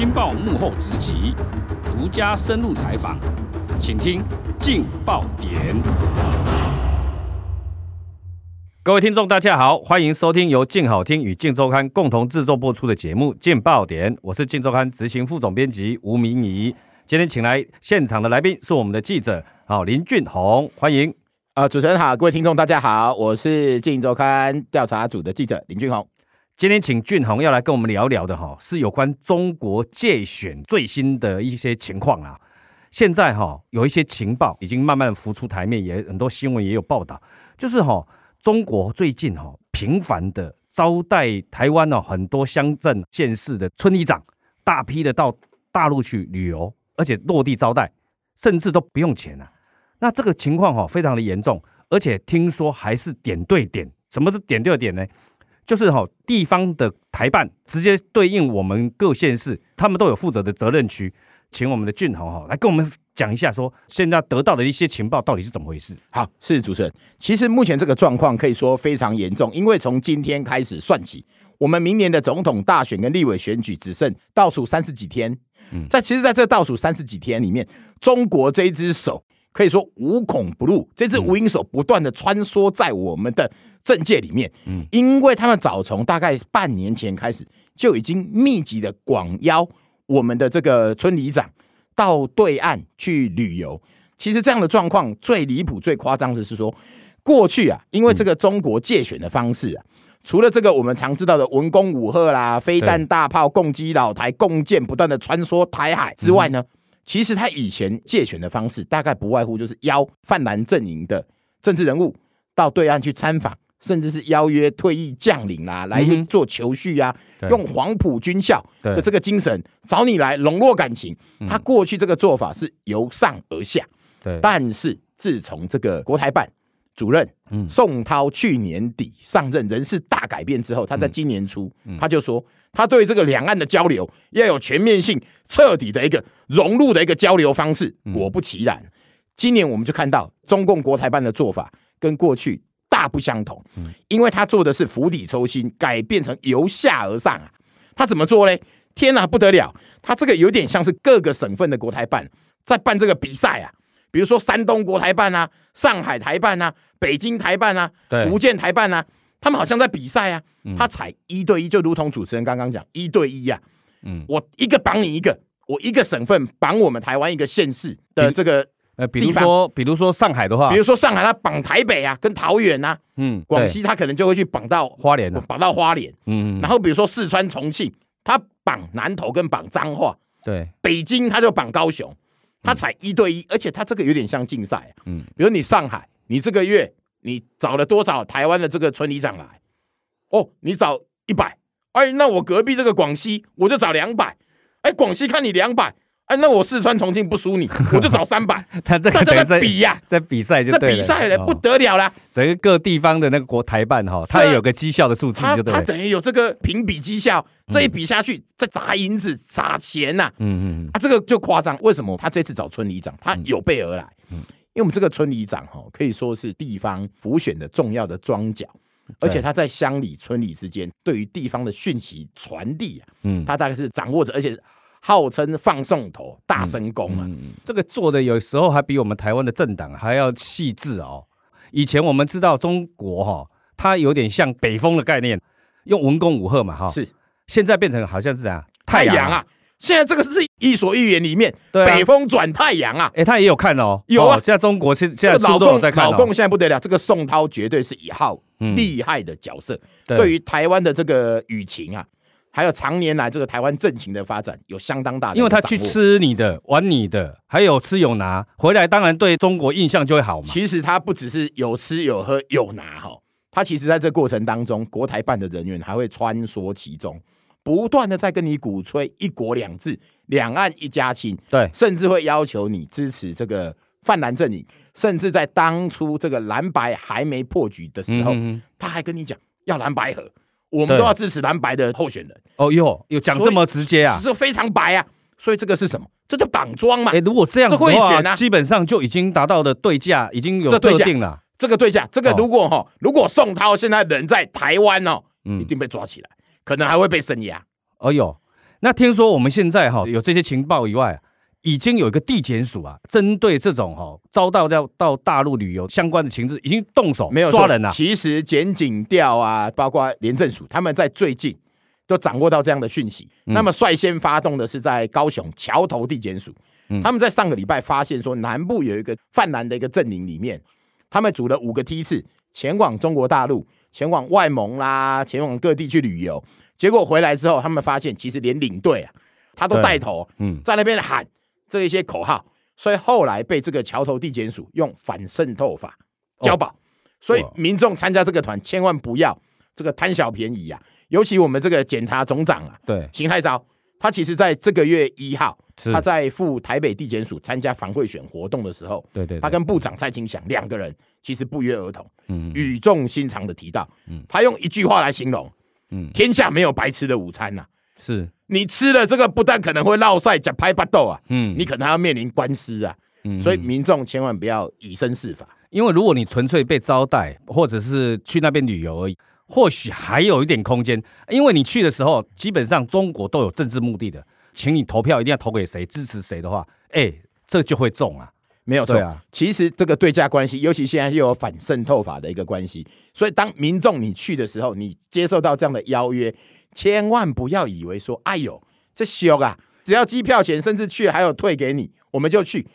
镜报幕后直击，独家深入采访，请听镜爆点。各位听众，大家好，欢迎收听由镜好听与镜周刊共同制作播出的节目《镜爆点》，我是镜周刊执行副总编辑吴明仪。今天请来现场的来宾是我们的记者，好林俊宏，欢迎。啊、主持人好，各位听众大家好，我是镜周刊调查组的记者林俊宏。今天请俊宏要来跟我们聊聊的哈，是有关中国介选最新的一些情况啊。现在哈有一些情报已经慢慢浮出台面，也很多新闻也有报道，就是哈中国最近哈频繁的招待台湾哦很多乡镇县市的村里长，大批的到大陆去旅游。而且落地招待，甚至都不用钱啊！那这个情况哈，非常的严重，而且听说还是点对点，什么是点对点呢？就是哈地方的台办直接对应我们各县市，他们都有负责的责任区，请我们的俊宏哈来跟我们讲一下，说现在得到的一些情报到底是怎么回事？好，是主持人。其实目前这个状况可以说非常严重，因为从今天开始算起，我们明年的总统大选跟立委选举只剩倒数三十几天。嗯在其实，在这倒数三十几天里面，中国这一只手可以说无孔不入，这只无影手不断的穿梭在我们的政界里面。嗯，因为他们早从大概半年前开始，就已经密集的广邀我们的这个村里长到对岸去旅游。其实这样的状况最离谱、最夸张的是说，过去啊，因为这个中国介选的方式啊。除了这个我们常知道的文攻武吓啦、飞弹大炮攻击老台、共建不断的穿梭台海之外呢，其实他以前借选的方式大概不外乎就是邀泛蓝阵营的政治人物到对岸去参访，甚至是邀约退役将领啦来做求叙啊，用黄埔军校的这个精神找你来笼络感情。他过去这个做法是由上而下，但是自从这个国台办。主任宋涛去年底上任，人事大改变之后，他在今年初他就说，他对这个两岸的交流要有全面性、彻底的一个融入的一个交流方式。果不其然，今年我们就看到中共国台办的做法跟过去大不相同，因为他做的是釜底抽薪，改变成由下而上啊。他怎么做嘞？天哪，不得了！他这个有点像是各个省份的国台办在办这个比赛啊。比如说山东国台办啊，上海台办啊，北京台办啊，福建台办啊，他们好像在比赛啊。他踩一对一，就如同主持人刚刚讲一对一呀。嗯，我一个绑你一个，我一个省份绑我们台湾一个县市的这个呃，比如说比如说上海的话，比如说上海他绑台北啊，跟桃园啊，嗯，广西他可能就会去绑到花莲，绑到花莲，嗯，然后比如说四川重庆，他绑南投跟绑彰化，对，北京他就绑高雄。他采一对一，而且他这个有点像竞赛啊。嗯，比如你上海，你这个月你找了多少台湾的这个村里长来？哦，你找一百，哎，那我隔壁这个广西我就找两百，哎，广西看你两百。哎，那我四川重庆不输你，我就找三百。他这个在比呀、啊，在比赛就对，比赛了不得了啦。整个各地方的那个国台办哈，他也有个绩效的数字，就对了。他等于有这个评比绩效，这一比下去再砸银子砸钱呐。嗯嗯啊，这个就夸张。为什么他这次找村里长，他有备而来？嗯，因为我们这个村里长哈，可以说是地方辅选的重要的庄脚，而且他在乡里村里之间，对于地方的讯息传递啊，嗯，他大概是掌握着，而且。号称放送头大声公啊、嗯嗯，这个做的有时候还比我们台湾的政党还要细致哦。以前我们知道中国哈、哦，它有点像北风的概念，用文攻武赫嘛哈。是，现在变成好像是怎样太阳啊？现在这个是《伊索寓言》里面，啊、北风转太阳啊。哎，他也有看哦，有啊。现在中国现现在书都有在看、哦，老共现在不得了，这个宋涛绝对是一号厉害的角色，嗯、对于台湾的这个舆情啊。还有常年来这个台湾政情的发展有相当大的，因为他去吃你的、玩你的，还有吃有拿，回来当然对中国印象就会好嘛。其实他不只是有吃有喝有拿哈，他其实在这过程当中，国台办的人员还会穿梭其中，不断的在跟你鼓吹一国两制、两岸一家亲，对，甚至会要求你支持这个泛蓝阵营，甚至在当初这个蓝白还没破局的时候，嗯、他还跟你讲要蓝白合。我们都要支持蓝白的候选人哦哟，有讲这么直接啊？这非常白啊！所以这个是什么？这叫绑桩嘛？哎，如果这样子的话，基本上就已经达到的对价已经有特定了。这个对价，这个如果哈，如果宋涛现在人在台湾哦，一定被抓起来，可能还会被声押。哦哟，那听说我们现在哈有这些情报以外，已经有一个地检署啊，针对这种哈遭到要到大陆旅游相关的情资，已经动手没有抓人了。其实检警调啊，包括廉政署，他们在最近都掌握到这样的讯息。嗯、那么率先发动的是在高雄桥头地检署，嗯、他们在上个礼拜发现说，南部有一个泛蓝的一个阵营里面，他们组了五个梯次前往中国大陆，前往外蒙啦，前往各地去旅游。结果回来之后，他们发现其实连领队啊，他都带头，嗯，在那边喊这一些口号，所以后来被这个桥头地检署用反渗透法交保。所以民众参加这个团千万不要这个贪小便宜呀、啊，尤其我们这个检察总长啊，对，邢太昭，他其实在这个月一号，他在赴台北地检署参加防贿选活动的时候，对对，他跟部长蔡清祥两个人其实不约而同，嗯，语重心长的提到，嗯，他用一句话来形容。嗯，天下没有白吃的午餐呐、啊，是。你吃了这个，不但可能会落赛、假拍巴豆啊，嗯，你可能还要面临官司啊，嗯，所以民众千万不要以身试法，因为如果你纯粹被招待，或者是去那边旅游而已，或许还有一点空间，因为你去的时候，基本上中国都有政治目的的，请你投票一定要投给谁，支持谁的话，哎、欸，这就会中啊。没有错啊，其实这个对价关系，尤其现在又有反渗透法的一个关系，所以当民众你去的时候，你接受到这样的邀约，千万不要以为说，哎呦，这修啊，只要机票钱，甚至去还有退给你，我们就去。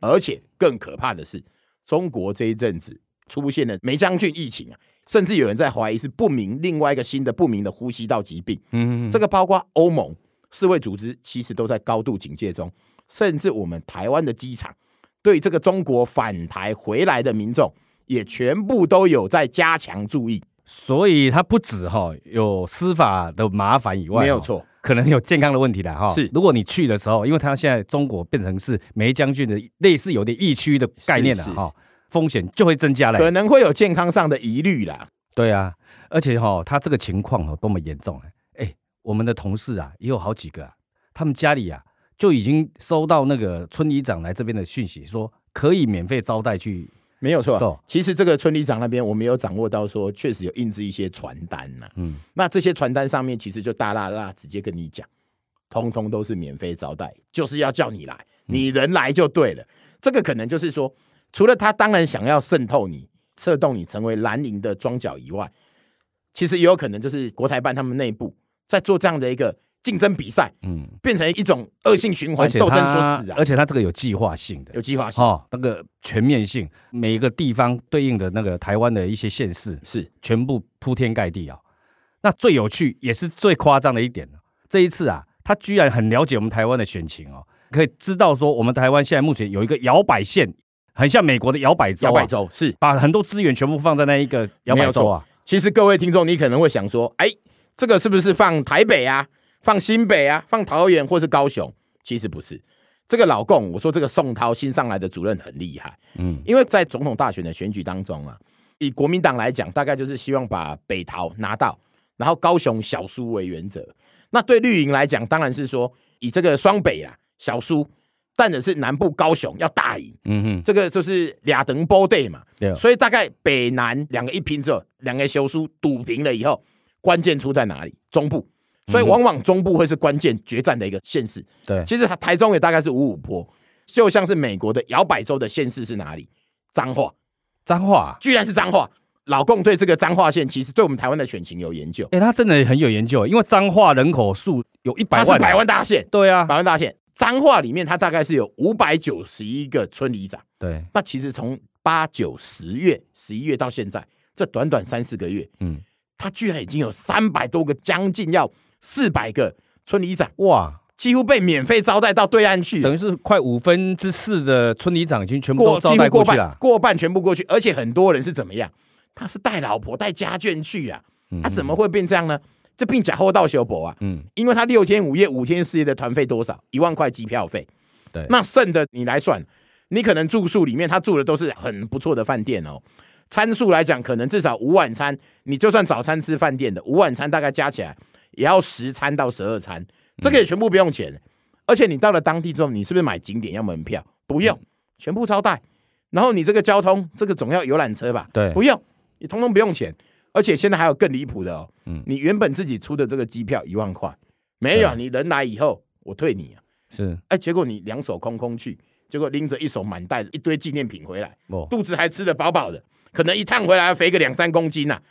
而且更可怕的是，中国这一阵子出现了梅将军疫情啊，甚至有人在怀疑是不明另外一个新的不明的呼吸道疾病。嗯，这个包括欧盟世卫组织其实都在高度警戒中，甚至我们台湾的机场。对这个中国返台回来的民众，也全部都有在加强注意，所以他不止哈有司法的麻烦以外，没有错，可能有健康的问题的哈。是，如果你去的时候，因为他现在中国变成是梅将军的类似有点疫区的概念了哈，风险就会增加了，可能会有健康上的疑虑啦。对啊，而且哈，他这个情况哦多么严重哎，我们的同事啊也有好几个啊，他们家里啊。就已经收到那个村里长来这边的讯息，说可以免费招待去，没有错。其实这个村里长那边我们有掌握到，说确实有印制一些传单呐。嗯，那这些传单上面其实就大大大直接跟你讲，通通都是免费招待，就是要叫你来，你人来就对了。嗯、这个可能就是说，除了他当然想要渗透你、策动你成为蓝营的庄脚以外，其实也有可能就是国台办他们内部在做这样的一个。竞争比赛，嗯，变成一种恶性循环，斗争说死啊！而且它这个有计划性的，有计划性哦，那个全面性，每一个地方对应的那个台湾的一些县市是全部铺天盖地啊、哦。那最有趣也是最夸张的一点，这一次啊，他居然很了解我们台湾的选情哦，可以知道说我们台湾现在目前有一个摇摆县，很像美国的摇摆州、啊，摇摆州是把很多资源全部放在那一个摇摆州啊。其实各位听众，你可能会想说，哎，这个是不是放台北啊？放新北啊，放桃园或是高雄，其实不是。这个老共，我说这个宋涛新上来的主任很厉害，嗯，因为在总统大选的选举当中啊，以国民党来讲，大概就是希望把北桃拿到，然后高雄小输为原则。那对绿营来讲，当然是说以这个双北啊小输，但的是南部高雄要大赢，嗯哼，这个就是俩等波对嘛，对，所以大概北南两个一拼之后，两个小输赌平了以后，关键出在哪里？中部。所以往往中部会是关键决战的一个县市。对，其实台中也大概是五五坡，就像是美国的摇摆州的县市是哪里？彰化，彰化，居然是彰化。老共对这个彰化县，其实对我们台湾的选情有研究。哎，他真的很有研究，因为彰化人口数有一百万，它是百万大县。对啊，百万大县，彰化里面它大概是有五百九十一个村里长。对，那其实从八九十月、十一月到现在，这短短三四个月，嗯，他居然已经有三百多个，将近要。四百个村里长哇，几乎被免费招待到对岸去，等于是快五分之四的村里长已经全部都招待过去了，过半全部过去，而且很多人是怎么样？他是带老婆带家眷去啊，他、嗯啊、怎么会变这样呢？这并假货到修博啊，嗯，因为他六天五夜五天四夜的团费多少？一万块机票费，对，那剩的你来算，你可能住宿里面他住的都是很不错的饭店哦，餐数来讲可能至少五晚餐，你就算早餐吃饭店的五晚餐大概加起来。也要十餐到十二餐，这个也全部不用钱，嗯、而且你到了当地之后，你是不是买景点要门票？不用，全部招待。然后你这个交通，这个总要游览车吧？对，不用，你通通不用钱。而且现在还有更离谱的哦，嗯，你原本自己出的这个机票一万块，没有，你人来以后我退你啊。是，哎，结果你两手空空去，结果拎着一手满袋一堆纪念品回来，哦、肚子还吃得饱饱的，可能一趟回来要肥个两三公斤呐、啊。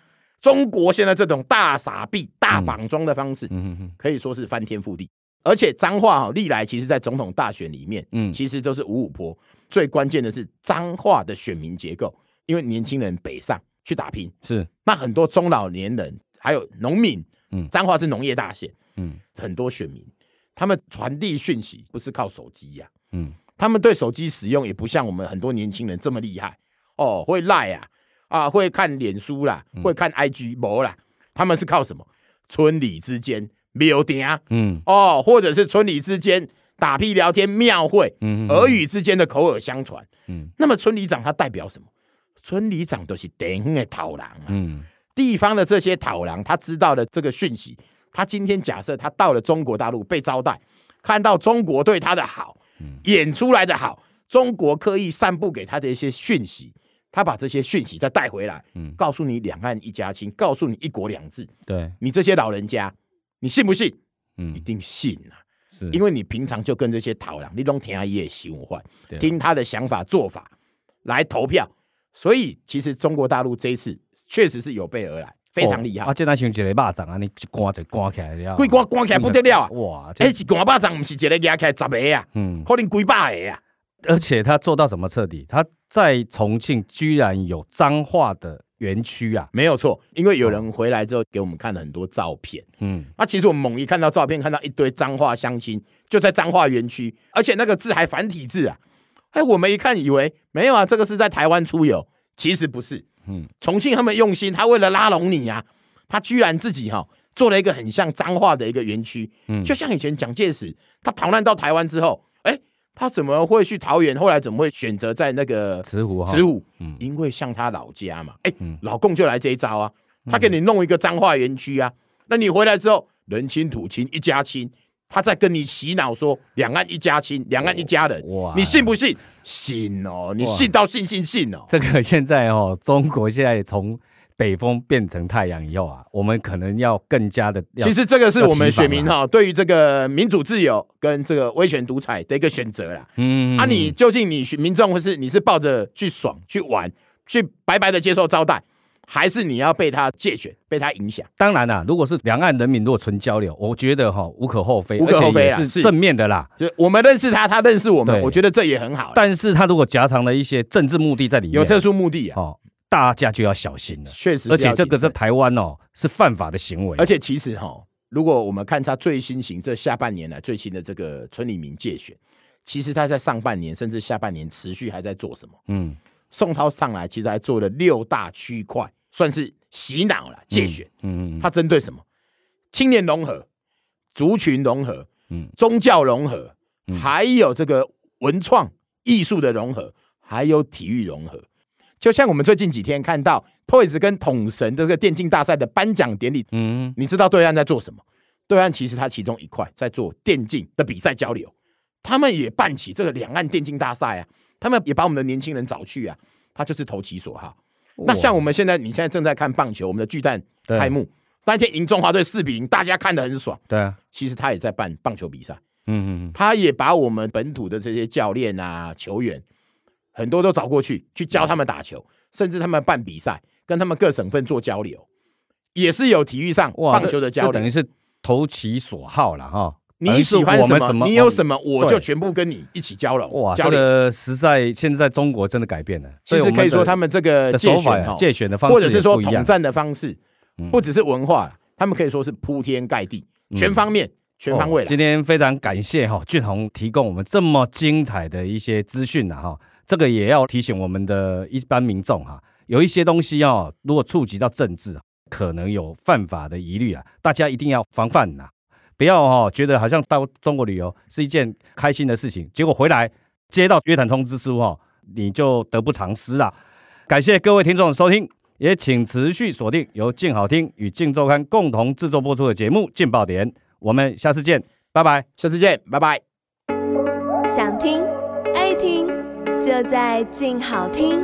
中国现在这种大傻币、大绑桩的方式，嗯、可以说是翻天覆地。而且彰化哈，历来其实在总统大选里面，嗯，其实都是五五坡。最关键的是彰化的选民结构，因为年轻人北上去打拼，是。那很多中老年人还有农民，嗯，彰化是农业大县，嗯，很多选民他们传递讯息不是靠手机呀，嗯，他们对手机使用也不像我们很多年轻人这么厉害。哦，会赖啊。啊，会看脸书啦，会看 IG 博啦，他们是靠什么？村里之间庙顶啊，嗯，哦，或者是村里之间打屁聊天庙会，嗯，耳语之间的口耳相传，嗯，那么村里长他代表什么？村里长都是顶的讨狼啊，嗯，地方的这些讨狼，他知道了这个讯息，他今天假设他到了中国大陆被招待，看到中国对他的好，演出来的好，中国刻意散布给他的一些讯息。他把这些讯息再带回来，嗯，告诉你两岸一家亲，告诉你一国两制，对，你这些老人家，你信不信？嗯，一定信啊，是。因为你平常就跟这些讨论，你都听他也喜欢，听他的想法做法来投票，所以其实中国大陆这一次确实是有备而来，非常厉害。啊，这那像一个巴掌啊，你一关就关起来了，几关关起来不得了啊！哇，哎，一关巴掌不是一个压起来十个啊，嗯，可能几百个啊。而且他做到什么彻底？他在重庆居然有脏话的园区啊！没有错，因为有人回来之后给我们看了很多照片。嗯，那其实我们猛一看到照片，看到一堆脏话相亲就在脏话园区，而且那个字还繁体字啊！哎，我们一看以为没有啊，这个是在台湾出游，其实不是。嗯，重庆他们用心，他为了拉拢你啊，他居然自己哈、哦、做了一个很像脏话的一个园区。嗯，就像以前蒋介石他逃难到台湾之后。他怎么会去桃园？后来怎么会选择在那个慈湖？慈湖，嗯，因为像他老家嘛，哎、欸，嗯、老共就来这一招啊，他给你弄一个彰化园区啊，嗯、那你回来之后，人亲土亲一家亲，他在跟你洗脑说两岸一家亲，两岸一家人，哇，你信不信？信哦，你信到信信信哦。这个现在哦，中国现在从。北风变成太阳以后啊，我们可能要更加的。其实这个是我们选民哈，对于这个民主自由跟这个威权独裁的一个选择啦。嗯，啊，你究竟你民众或是你是抱着去爽去玩去白白的接受招待，还是你要被他介选被他影响？当然啦，如果是两岸人民如果纯交流，我觉得哈无可厚非，无可厚非是正面的啦。就我们认识他，他认识我们，我觉得这也很好。但是他如果夹藏了一些政治目的在里面，有特殊目的啊。大家就要小心了，确实，而且这个在台湾哦是犯法的行为。而且其实哈，如果我们看他最新型这下半年来最新的这个村里民介选，其实他在上半年甚至下半年持续还在做什么？嗯，宋涛上来其实还做了六大区块，算是洗脑了介选。嗯嗯，他针对什么？青年融合、族群融合、嗯，宗教融合，还有这个文创艺术的融合，还有体育融合。就像我们最近几天看到 Toys 跟统神这个电竞大赛的颁奖典礼，嗯，你知道对岸在做什么？对岸其实它其中一块在做电竞的比赛交流，他们也办起这个两岸电竞大赛啊，他们也把我们的年轻人找去啊，他就是投其所好。那像我们现在，你现在正在看棒球，我们的巨蛋开幕当天赢中华队四比零，大家看得很爽。对啊，其实他也在办棒球比赛，嗯嗯嗯，他也把我们本土的这些教练啊、球员。很多都找过去去教他们打球，甚至他们办比赛，跟他们各省份做交流，也是有体育上棒球的交流，等于是投其所好了哈。你喜欢什么，你有什么，我就全部跟你一起交了。哇，这个实在现在中国真的改变了。其实可以说他们这个介选介选的方式，或者是说统战的方式，不只是文化，他们可以说是铺天盖地，全方面、全方位。今天非常感谢哈俊宏提供我们这么精彩的一些资讯呐哈。这个也要提醒我们的一般民众哈，有一些东西哦，如果触及到政治，可能有犯法的疑虑啊，大家一定要防范呐，不要哦觉得好像到中国旅游是一件开心的事情，结果回来接到约谈通知书哦，你就得不偿失了。感谢各位听众的收听，也请持续锁定由静好听与静周刊共同制作播出的节目《静爆点》，我们下次见，拜拜，下次见，拜拜。想听。就在静好听。